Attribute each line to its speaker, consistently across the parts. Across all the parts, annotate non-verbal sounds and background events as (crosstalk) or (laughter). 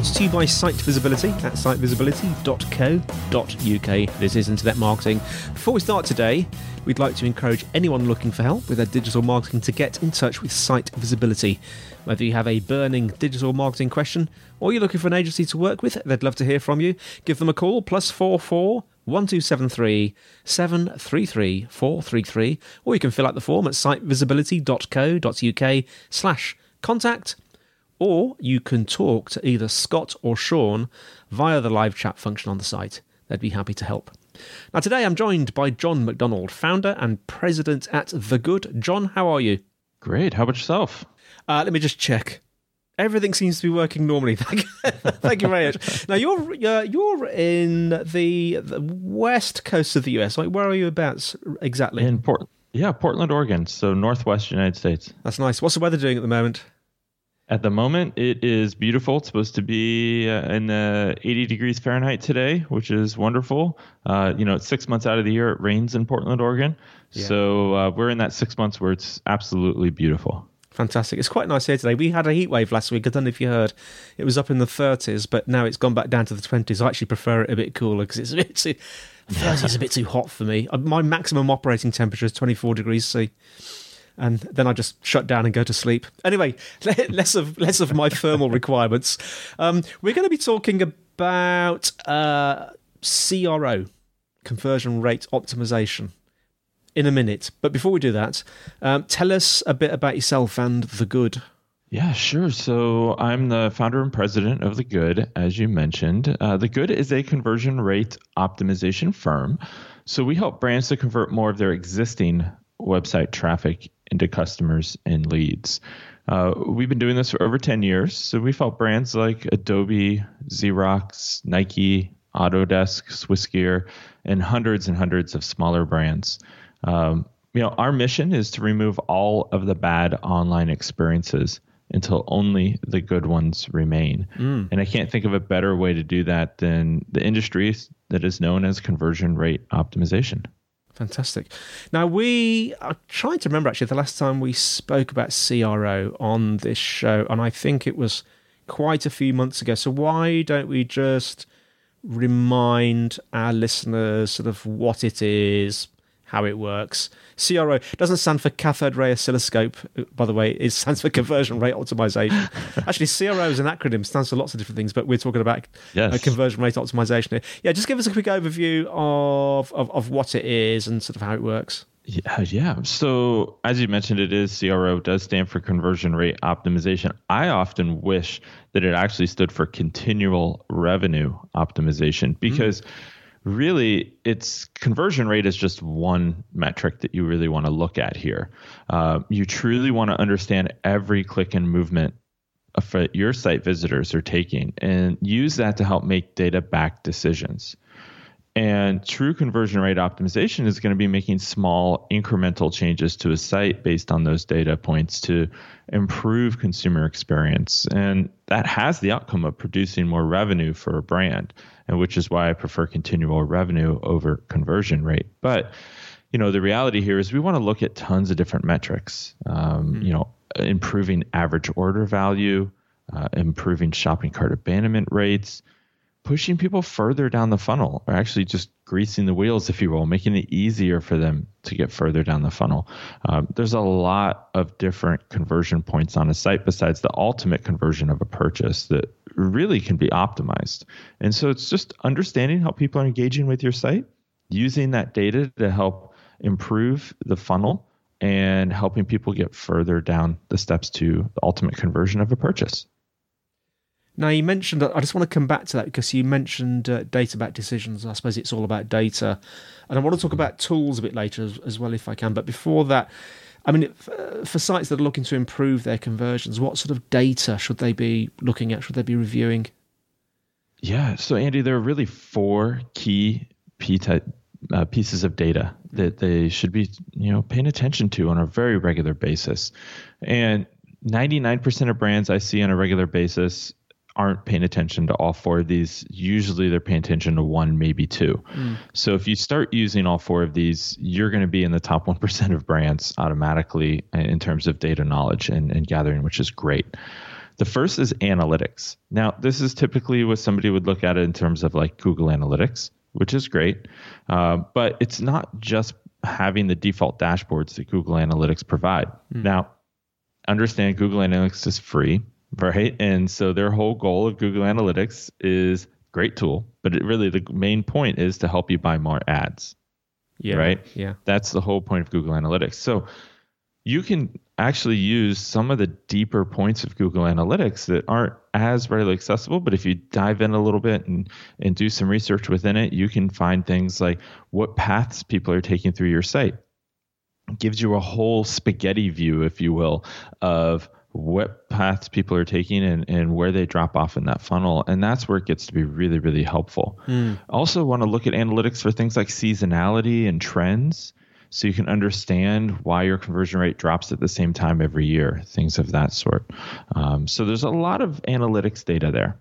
Speaker 1: Brought to you by Site Visibility at sitevisibility.co.uk. This is Internet Marketing. Before we start today, we'd like to encourage anyone looking for help with their digital marketing to get in touch with Site Visibility. Whether you have a burning digital marketing question or you're looking for an agency to work with, they'd love to hear from you. Give them a call, plus four four 1273 733 433, or you can fill out the form at sitevisibility.co.uk slash contact, or you can talk to either Scott or Sean via the live chat function on the site. They'd be happy to help. Now, today I'm joined by Jon MacDonald, founder and president at The Good. Jon, how are you?
Speaker 2: Great. How about yourself?
Speaker 1: Uh, let me just check. Everything seems to be working normally. (laughs) Thank, thank you very much. Now you're uh, you're in the, the west coast of the US. Like, where are you about exactly?
Speaker 2: In Port, yeah, Portland, Oregon. So northwest United States.
Speaker 1: That's nice. What's the weather doing at the moment?
Speaker 2: At the moment, it is beautiful. It's supposed to be uh, in the 80 degrees Fahrenheit today, which is wonderful. Uh, you know, it's six months out of the year it rains in Portland, Oregon.
Speaker 1: Yeah.
Speaker 2: So uh, we're in that six months where it's absolutely beautiful.
Speaker 1: Fantastic. It's quite nice here today. We had a heat wave last week. I don't know if you heard. It was up in the 30s, but now it's gone back down to the 20s. I actually prefer it a bit cooler because it's a bit too. (laughs) 30 is a bit too hot for me. Uh, My maximum operating temperature is 24 degrees C. And then I just shut down and go to sleep. Anyway, (laughs) less of less of my thermal (laughs) requirements. Um, we're going to be talking about uh, CRO, conversion rate optimization in a minute. But before we do that, um, tell us a bit about yourself and the good.
Speaker 2: Yeah, sure. So I'm the founder and president of The Good, as you mentioned. Uh, the Good is a conversion rate optimization firm. So we help brands to convert more of their existing website traffic into customers and leads. Uh, we've been doing this for over 10 years. So we've helped brands like Adobe, Xerox, Nike, Autodesk, Swissgear, and hundreds and hundreds of smaller brands. Um, you know, our mission is to remove all of the bad online experiences until only the good ones remain.
Speaker 1: Mm.
Speaker 2: And I can't think of a better way to do that than the industry that is known as conversion rate optimization.
Speaker 1: Fantastic. Now, we are trying to remember actually the last time we spoke about CRO on this show, and I think it was quite a few months ago. So, why don't we just remind our listeners sort of what it is, how it works. CRO doesn't stand for cathode ray oscilloscope, by the way. It stands for conversion rate optimization. (laughs) Actually, CRO is an acronym, stands for lots of different things, but we're talking about
Speaker 2: Yes.
Speaker 1: uh, conversion rate optimization here. Yeah, just give us a quick overview of, of, of what it is and sort of how it works.
Speaker 2: Yeah, yeah. So as you mentioned, it is CRO does stand for conversion rate optimization. I often wish that it actually stood for continual revenue optimization because really it's conversion rate is just one metric that you really want to look at here. Uh, you truly want to understand every click and movement of your site visitors are taking and use that to help make data back decisions. And true conversion rate optimization is going to be making small incremental changes to a site based on those data points to improve consumer experience. And that has the outcome of producing more revenue for a brand, and which is why I prefer continual revenue over conversion rate. But you know, the reality here is we want to look at tons of different metrics. Um, You know, improving average order value, uh, improving shopping cart abandonment rates, pushing people further down the funnel, or actually just greasing the wheels, if you will, making it easier for them to get further down the funnel. Um, there's a lot of different conversion points on a site besides the ultimate conversion of a purchase that really can be optimized. And so it's just understanding how people are engaging with your site, using that data to help improve the funnel and helping people get further down the steps to the ultimate conversion of a purchase.
Speaker 1: Now, you mentioned, I just want to come back to that because you mentioned uh, data back decisions. I suppose it's all about data. And I want to talk about tools a bit later as, as well, if I can. But before that, I mean, uh, for sites that are looking to improve their conversions, what sort of data should they be looking at? Should they be reviewing?
Speaker 2: Yeah. So, Andy, there are really four key P type, uh, pieces of data that they should be, you know, paying attention to on a very regular basis. And 99% of brands I see on a regular basis aren't paying attention to all four of these. Usually they're paying attention to one, maybe two. Mm. So if you start using all four of these, you're going to be in the top (laughs) 1% of brands automatically in terms of data knowledge and, and gathering, which is great. The first is analytics. Now, this is typically what somebody would look at it in terms of like Google Analytics, which is great. Uh, but it's not just having the default dashboards that Google Analytics provide. Mm. Now, understand Google Analytics is free, right? And so their whole goal of Google Analytics is great tool, but it really the main point is to help you buy more ads.
Speaker 1: Yeah.
Speaker 2: Right?
Speaker 1: Yeah.
Speaker 2: That's the whole point of Google Analytics. So you can actually use some of the deeper points of Google Analytics that aren't as readily accessible. But if you dive in a little bit and, and do some research within it, you can find things like what paths people are taking through your site. It gives you a whole spaghetti view, if you will, of what paths people are taking and, and where they drop off in that funnel. And that's where it gets to be really, really helpful. Mm. Also, want to look at analytics for things like seasonality and trends so you can understand why your conversion rate drops at the same time every year, things of that sort. Um, so there's a lot of analytics data there.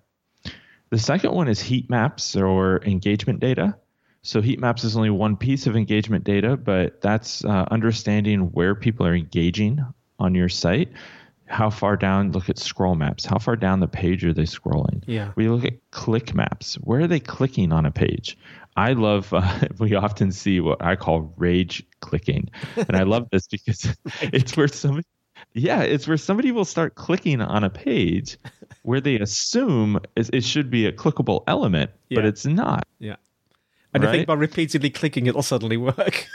Speaker 2: The second one is heat maps or engagement data. So heat maps is only one piece of engagement data, but that's uh, understanding where people are engaging on your site. How far down? Look at scroll maps. How far down the page are they scrolling?
Speaker 1: Yeah.
Speaker 2: We look at click maps. Where are they clicking on a page? I love, uh, (laughs) we often see what I call rage clicking. And I love this because (laughs) (laughs) it's where somebody, yeah, it's where somebody will start clicking on a page where they assume it should be a clickable element, yeah. but it's not.
Speaker 1: Yeah. And right? I think by repeatedly clicking, it'll suddenly work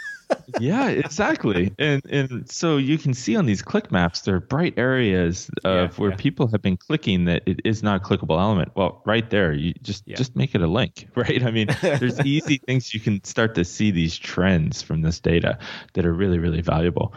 Speaker 2: yeah, exactly. And and so you can see on these click maps there are bright areas of yeah, where yeah. people have been clicking that it is not a clickable element. Well, right there, you just yeah. just make it a link, (laughs) right? I mean, there's (laughs) easy things you can start to see these trends from this data that are really really valuable.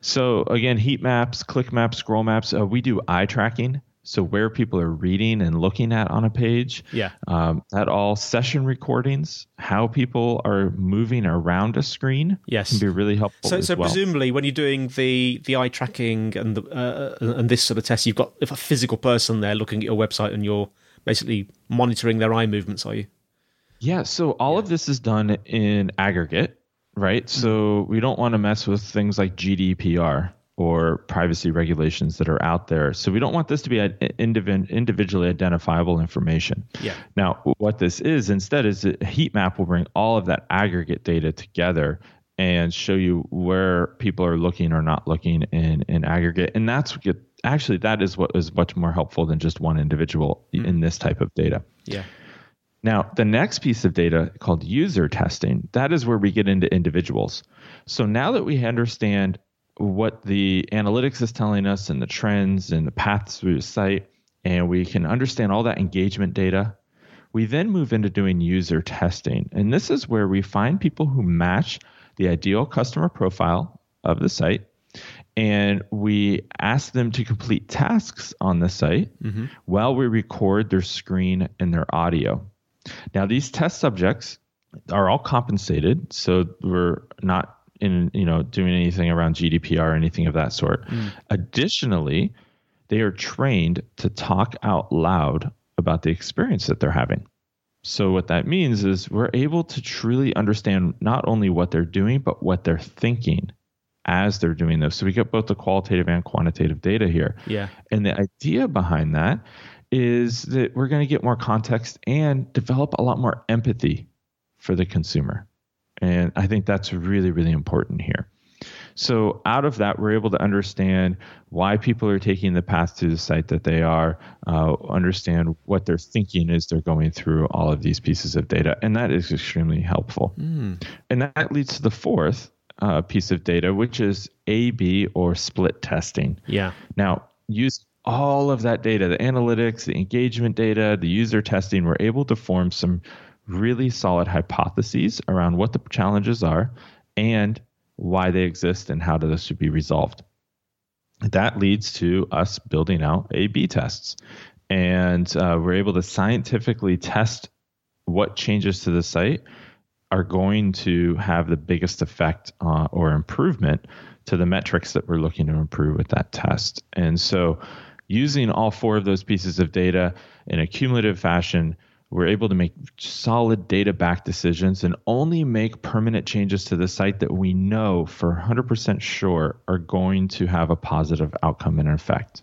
Speaker 2: So again, heat maps, click maps, scroll maps. Uh, we do eye tracking so where people are reading and looking at on a page
Speaker 1: yeah
Speaker 2: um, that all session recordings how people are moving around a screen
Speaker 1: yes
Speaker 2: can be really helpful
Speaker 1: so, so
Speaker 2: well.
Speaker 1: presumably when you're doing the the eye tracking and the uh, and this sort of test you've got if a physical person there looking at your website and you're basically monitoring their eye movements are you
Speaker 2: yeah so all yeah. of this is done in aggregate right mm-hmm. so we don't want to mess with things like gdpr or privacy regulations that are out there. So we don't want this to be individually identifiable information.
Speaker 1: Yeah.
Speaker 2: Now, what this is instead is a heat map will bring all of that aggregate data together and show you where people are looking or not looking in, in aggregate. And that's what, actually that is what is much more helpful than just one individual mm. in this type of data.
Speaker 1: Yeah.
Speaker 2: Now, the next piece of data called user testing, that is where we get into individuals. So now that we understand what the analytics is telling us and the trends and the paths through the site, and we can understand all that engagement data. We then move into doing user testing. And this is where we find people who match the ideal customer profile of the site. And we ask them to complete tasks on the site mm-hmm. while we record their screen and their audio. Now, these test subjects are all compensated, so we're not in you know doing anything around GDPR or anything of that sort. Mm. Additionally, they are trained to talk out loud about the experience that they're having. So what that means is we're able to truly understand not only what they're doing but what they're thinking as they're doing this. So we get both the qualitative and quantitative data here.
Speaker 1: Yeah.
Speaker 2: And the idea behind that is that we're going to get more context and develop a lot more empathy for the consumer. And I think that's really, really important here. So, out of that, we're able to understand why people are taking the path to the site that they are, uh, understand what they're thinking as they're going through all of these pieces of data. And that is extremely helpful. Mm. And that leads to the fourth uh, piece of data, which is A B or split testing.
Speaker 1: Yeah.
Speaker 2: Now, use all of that data, the analytics, the engagement data, the user testing, we're able to form some really solid hypotheses around what the challenges are and why they exist and how those should be resolved. That leads to us building out A B tests. And uh, we're able to scientifically test what changes to the site are going to have the biggest effect uh, or improvement to the metrics that we're looking to improve with that test. And so using all four of those pieces of data in a cumulative fashion, we're able to make solid data backed decisions and only make permanent changes to the site that we know for 100% sure are going to have a positive outcome and effect.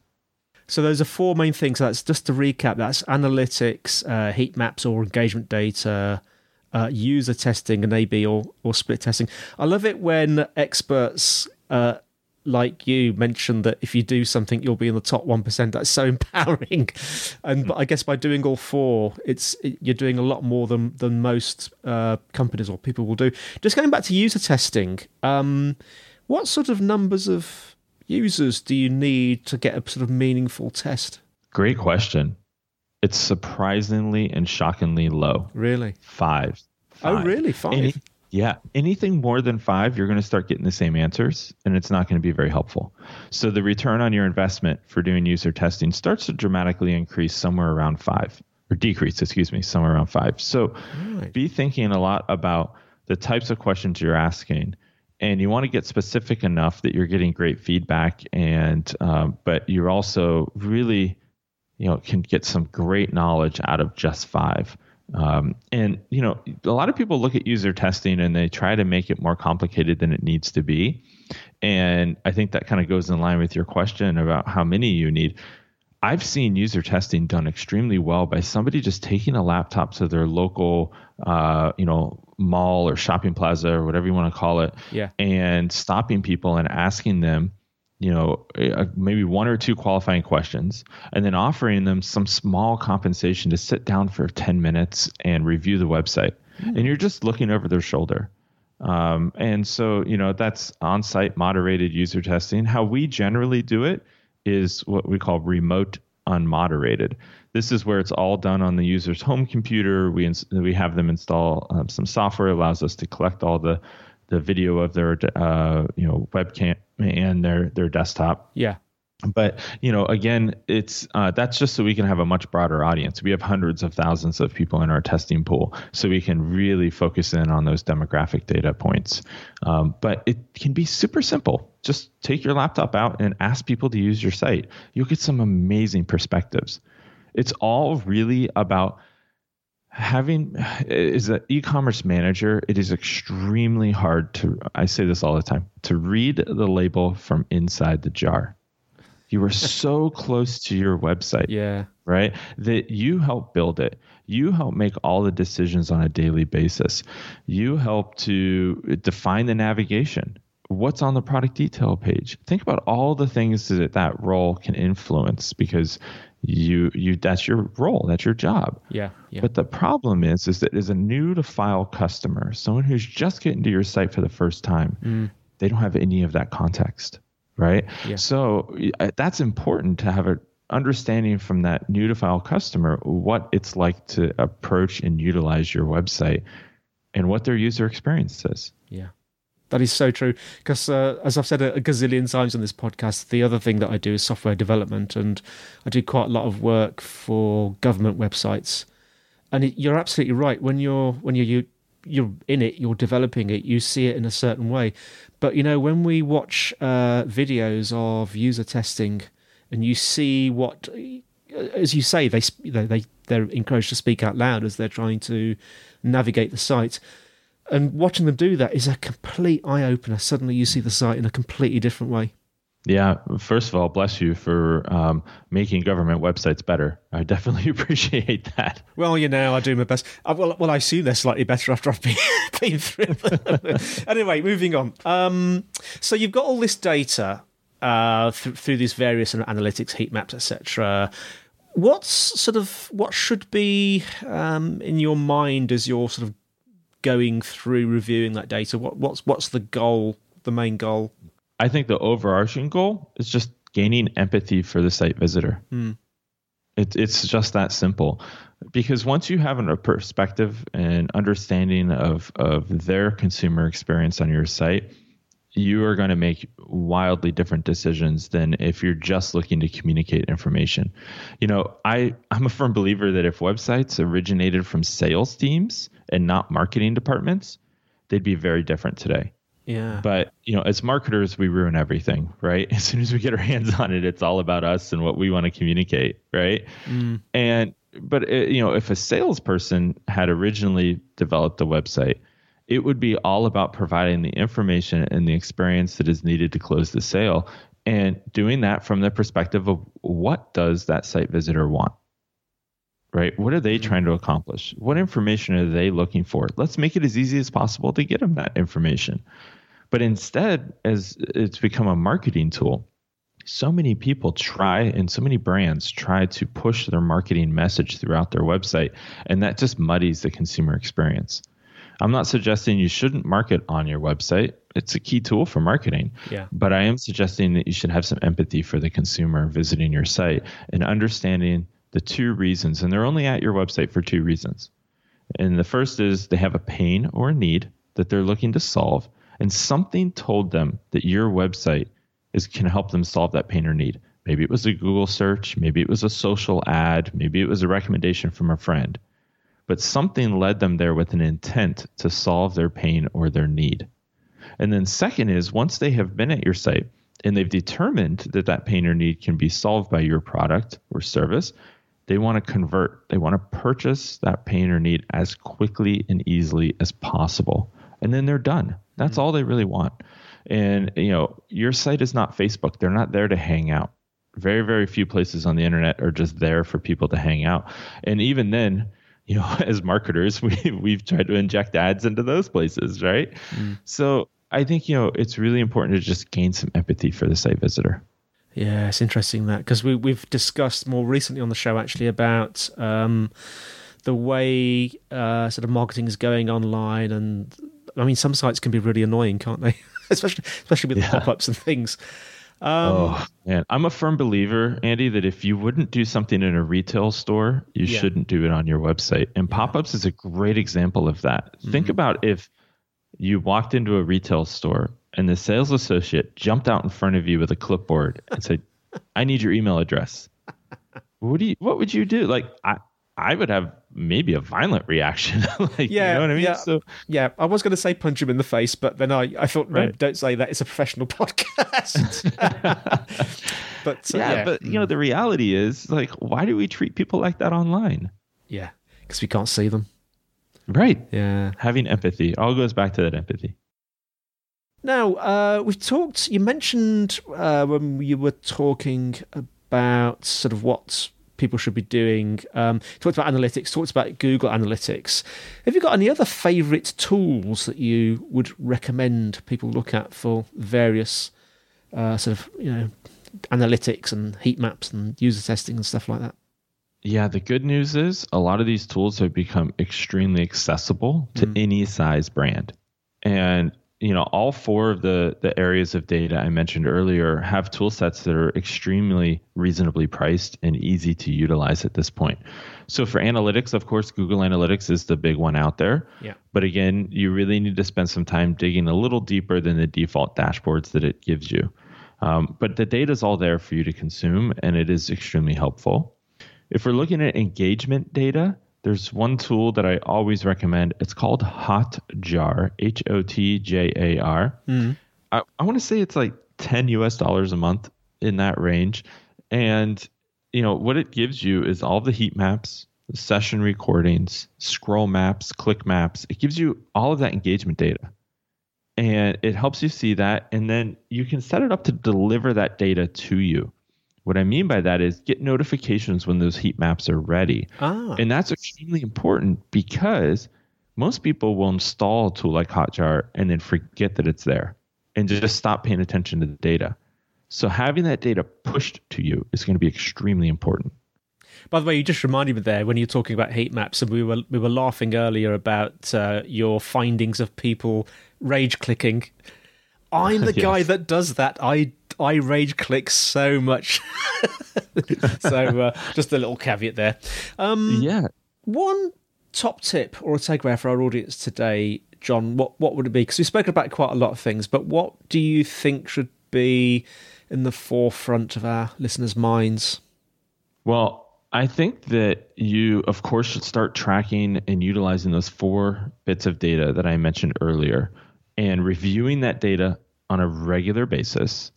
Speaker 1: So those are four main things. So that's just to recap. That's analytics, uh, heat maps or engagement data, uh, user testing and A/B or or split testing. I love it when experts uh, like you mentioned that if you do something, you'll be in the top one percent. That's so (laughs) empowering. And but I guess by doing all four, it's it, you're doing a lot more than than most uh, companies or people will do. Just going back to user testing, um, what sort of numbers of users do you need to get a sort of meaningful test?
Speaker 2: Great question. It's surprisingly and shockingly low.
Speaker 1: Really?
Speaker 2: Five.
Speaker 1: Oh,
Speaker 2: Five.
Speaker 1: really? Five?
Speaker 2: Yeah. Anything more than five, you're going to start getting the same answers, and it's not going to be very helpful. So the return on your investment for doing user testing starts to dramatically increase somewhere around five, or decrease, excuse me, somewhere around five. So
Speaker 1: Right.
Speaker 2: be thinking a lot about the types of questions you're asking and you want to get specific enough that you're getting great feedback and um, but you're also really you know can get some great knowledge out of just five um, and you know a lot of people look at user testing and they try to make it more complicated than it needs to be and i think that kind of goes in line with your question about how many you need I've seen user testing done extremely well by somebody just taking a laptop to their local, uh, you know, mall or shopping plaza or whatever you want to call it,
Speaker 1: Yeah.
Speaker 2: and stopping people and asking them, you know, maybe one or two qualifying questions, and then offering them some small compensation to sit down for 10 minutes and review the website. And you're just looking over their shoulder. Um, and so, you know, that's on site moderated user testing. How we generally do it is what we call remote unmoderated. This is where it's all done on the user's home computer. We ins- we have them install um, some software allows us to collect all the the video of their uh, you know webcam and their their desktop.
Speaker 1: Yeah.
Speaker 2: but you know again it's uh, that's just so we can have a much broader audience. We have hundreds of thousands of people in our testing pool so we can really focus in on those demographic data points. Um, but it can be super simple. Just take your laptop out and ask people to use your site. You'll get some amazing perspectives. It's all really about having as an e-commerce manager it is extremely hard to i say this all the time to read the label from inside the jar. You are (laughs) so close to your website
Speaker 1: Yeah.
Speaker 2: right? That you help build it. You help make all the decisions on a daily basis. You help to define the navigation what's on the product detail page think about all the things that that role can influence because you you that's your role that's your job
Speaker 1: Yeah. Yeah.
Speaker 2: but the problem is, is that as a new to file customer, someone who's just getting to your site for the first time, they don't have any of that context, right?
Speaker 1: Yeah.
Speaker 2: So uh, that's important to have a understanding from that new to file customer what it's like to approach and utilize your website and what their user experience is.
Speaker 1: Yeah. That is so true. Because, uh, as I've said a, a gazillion times on this podcast, the other thing that I do is software development, and I do quite a lot of work for government websites. And it, you're absolutely right. When you're when you're you, you're in it, you're developing it, you see it in a certain way. But you know, when we watch uh, videos of user testing, and you see what, as you say, they they they they're encouraged to speak out loud as they're trying to navigate the site and watching them do that is a complete eye opener. Suddenly, you see the site in a completely different way.
Speaker 2: Yeah, first of all, bless you for um, making government websites better. I definitely (laughs) appreciate that.
Speaker 1: Well, you know, I do my best. I, well, well, I assume they're slightly better after I've been, (laughs) been through them. (laughs) anyway, moving on. Um, so you've got all this data uh, th- through these various analytics, heat maps, etc. What's sort of what should be um, in your mind as you're sort of going through reviewing that data? What, what's what's the goal, the main goal?
Speaker 2: I think the overarching goal is just gaining empathy for the site visitor.
Speaker 1: Hmm.
Speaker 2: It, it's just that simple. Because once you have a perspective and understanding of, of their consumer experience on your site, you are going to make wildly different decisions than if you're just looking to communicate information. You know, I, I'm a firm believer that if websites originated from sales teams and not marketing departments, they'd be very different today
Speaker 1: Yeah.
Speaker 2: But, you know, as marketers, we ruin everything, right? (laughs) As soon as we get our hands on it, it's all about us and what we want to communicate, right?
Speaker 1: Mm.
Speaker 2: And, but, it, you know, if a salesperson had originally developed a website, it would be all about providing the information and the experience that is needed to close the sale and doing that from the perspective of what does that site visitor want right? What are they
Speaker 1: Mm-hmm.
Speaker 2: trying to accomplish? What information are they looking for? Let's make it as easy as possible to get them that information. But instead as it's become a marketing tool so many people try and so many brands try to push their marketing message throughout their website and that just muddies the consumer experience. I'm not suggesting you shouldn't market on your website. It's a key tool for marketing.
Speaker 1: Yeah.
Speaker 2: but i am suggesting that you should have some empathy for the consumer visiting your site and understanding the two reasons and they're only at your website for two reasons and the first is they have a pain or a need that they're looking to solve and something told them that your website is can help them solve that pain or need. Maybe it was a Google search, maybe it was a social ad, maybe it was a recommendation from a friend. But something led them there with an intent to solve their pain or their need. And then second is once they have been at your site and they've determined that that pain or need can be solved by your product or service, they want to convert. They want to purchase that pain or need as quickly and easily as possible. And then they're done. That's mm. all they really want. And you know, your site is not Facebook. They're not there to hang out. Very, very few places on the internet are just there for people to hang out. And even then, you know, (laughs) as marketers, (laughs) we we've tried to inject ads into those places, right? Mm. So I think, you know, it's really important to just gain some empathy for the site visitor.
Speaker 1: Yeah, it's interesting that because we we've discussed more recently on the show actually about um, the way uh, sort of marketing is going online, and I mean some sites can be really annoying, can't they? (laughs) especially especially with
Speaker 2: Yeah.
Speaker 1: pop ups and things. Um,
Speaker 2: oh man, I'm a firm believer, Andy, that if you wouldn't do something in a retail store, you
Speaker 1: Yeah.
Speaker 2: shouldn't do it on your website. And pop-ups is a great example of that. Think
Speaker 1: Mm-hmm.
Speaker 2: about if you walked into a retail store and the sales associate jumped out in front of you with a clipboard and said, "I need your email address." What do you? What would you do? Like I, I would have maybe a violent reaction. (laughs) like,
Speaker 1: Yeah,
Speaker 2: you know what I mean?
Speaker 1: yeah.
Speaker 2: So
Speaker 1: Yeah, I was going to say punch him in the face, but then I, I thought, no,
Speaker 2: Right.
Speaker 1: don't say that. It's a professional (laughs) podcast. (laughs) but uh,
Speaker 2: yeah,
Speaker 1: yeah,
Speaker 2: but you know the reality is like, why do we treat people like that online?
Speaker 1: yeah, because we can't see them.
Speaker 2: Right.
Speaker 1: Yeah.
Speaker 2: Having empathy. All goes back to that empathy.
Speaker 1: Now, uh, we've talked, you mentioned uh, when you were talking about sort of what people should be doing, um, talked about analytics, talked about Google Analytics. Have you got any other favourite tools that you would recommend people look at for various uh, sort of, you know, analytics and heat maps and user testing and stuff like that?
Speaker 2: Yeah, the good news is a lot of these tools have become extremely accessible to any size brand. And you know, all four of the the areas of data I mentioned earlier have tool sets that are extremely reasonably priced and easy to utilize at this point. So for analytics, of course, Google Analytics is the big one out there.
Speaker 1: Yeah.
Speaker 2: But again, you really need to spend some time digging a little deeper than the default dashboards that it gives you. Um, but the data is all there for you to consume, and it is extremely helpful. If we're looking at engagement data, there's one tool that I always recommend. It's called Hotjar, H O T J A R. Mm-hmm. I, I want to say it's like 10 US dollars a month in that range. And, you know, what it gives you is all the heat maps, the session recordings, scroll maps, click maps. It gives you all of that engagement data. And it helps you see that. And then you can set it up to deliver that data to you. What I mean by that is get notifications when those heat maps are ready.
Speaker 1: Ah,
Speaker 2: And that's extremely important because most people will install a tool like Hotjar and then forget that it's there and just stop paying attention to the data. So having that data pushed to you is going to be extremely important.
Speaker 1: By the way, you just reminded me there when you were talking about heat maps, and we were we were laughing earlier about uh, your findings of people rage clicking. I'm the (laughs)
Speaker 2: Yes.
Speaker 1: guy that does that. I I rage click so much. (laughs) so uh, just a little caveat there. Um,
Speaker 2: Yeah.
Speaker 1: one top tip or a takeaway for our audience today, Jon. What what would it be? Because we've spoken about quite a lot of things, but what do you think should be in the forefront of our listeners' minds?
Speaker 2: Well, I think that you, of course, should start tracking and utilizing those four bits of data that I mentioned earlier. and reviewing that data on a regular basis.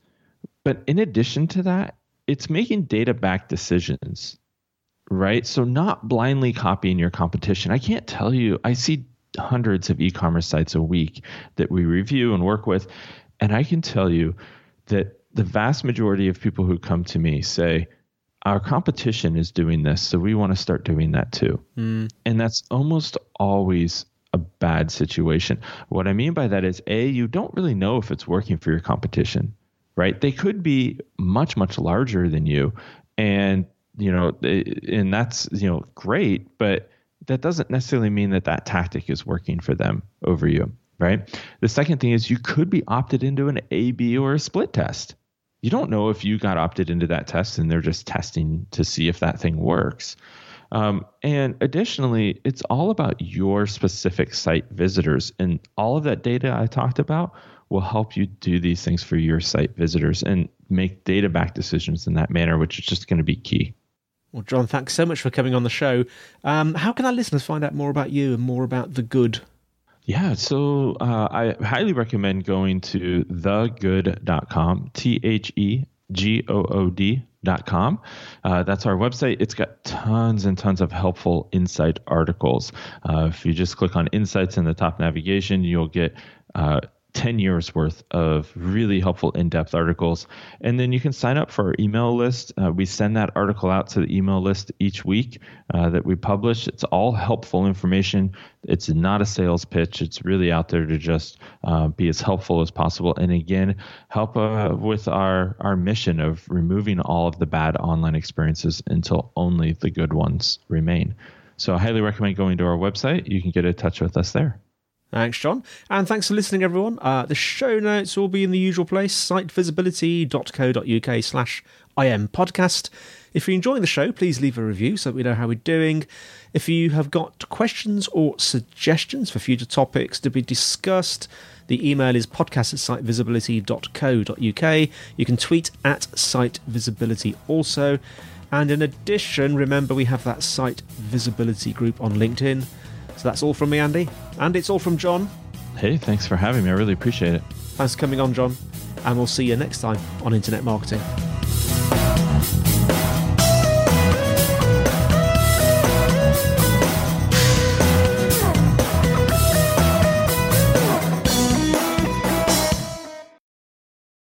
Speaker 2: But in addition to that, it's making data backed decisions, right? So, not blindly copying your competition. I can't tell you, I see hundreds of e commerce sites a week that we review and work with. And I can tell you that the vast majority of people who come to me say, our competition is doing this, so we want to start doing that too. Mm. And that's almost always a bad situation. What I mean by that is A, you don't really know if it's working for your competition, right? They could be much, much larger than you. And, you know, and that's, you know, great, but that doesn't necessarily mean that that tactic is working for them over you, right? The second thing is you could be opted into an A, B, or a split test you don't know if you got opted into that test and they're just testing to see if that thing works. Um, and additionally, it's all about your specific site visitors. And all of that data I talked about will help you do these things for your site visitors and make data back decisions in that manner, which is just going to be key.
Speaker 1: Well, Jon, thanks so much for coming on the show. Um, how can our listeners find out more about you and more about the good
Speaker 2: yeah, so uh, I highly recommend going to thegood.com, T H E G O O D.com. Uh, that's our website. It's got tons and tons of helpful insight articles. Uh, if you just click on insights in the top navigation, you'll get uh, 10 years worth of really helpful in-depth articles. And then you can sign up for our email list. Uh, we send that article out to the email list each week uh, that we publish. It's all helpful information. It's not a sales pitch. It's really out there to just uh, be as helpful as possible. And again help uh, with our our mission of removing all of the bad online experiences until only the good ones remain. So i highly recommend going to our website. You can get in touch with us there
Speaker 1: Thanks, Jon. And thanks for listening, everyone. Uh, the show notes will be in the usual place, sitevisibility.co.uk slash IM podcast. If you're enjoying the show, please leave a review so we know how we're doing. If you have got questions or suggestions for future topics to be discussed, the email is podcast at sitevisibility.co.uk. You can tweet at site visibility also. And in addition, remember we have that site visibility group on LinkedIn. So that's all from me, Andy. And it's all from Jon.
Speaker 2: Hey, thanks for having me. I really appreciate it.
Speaker 1: Thanks for coming on, Jon. And we'll see you next time on Internet Marketing.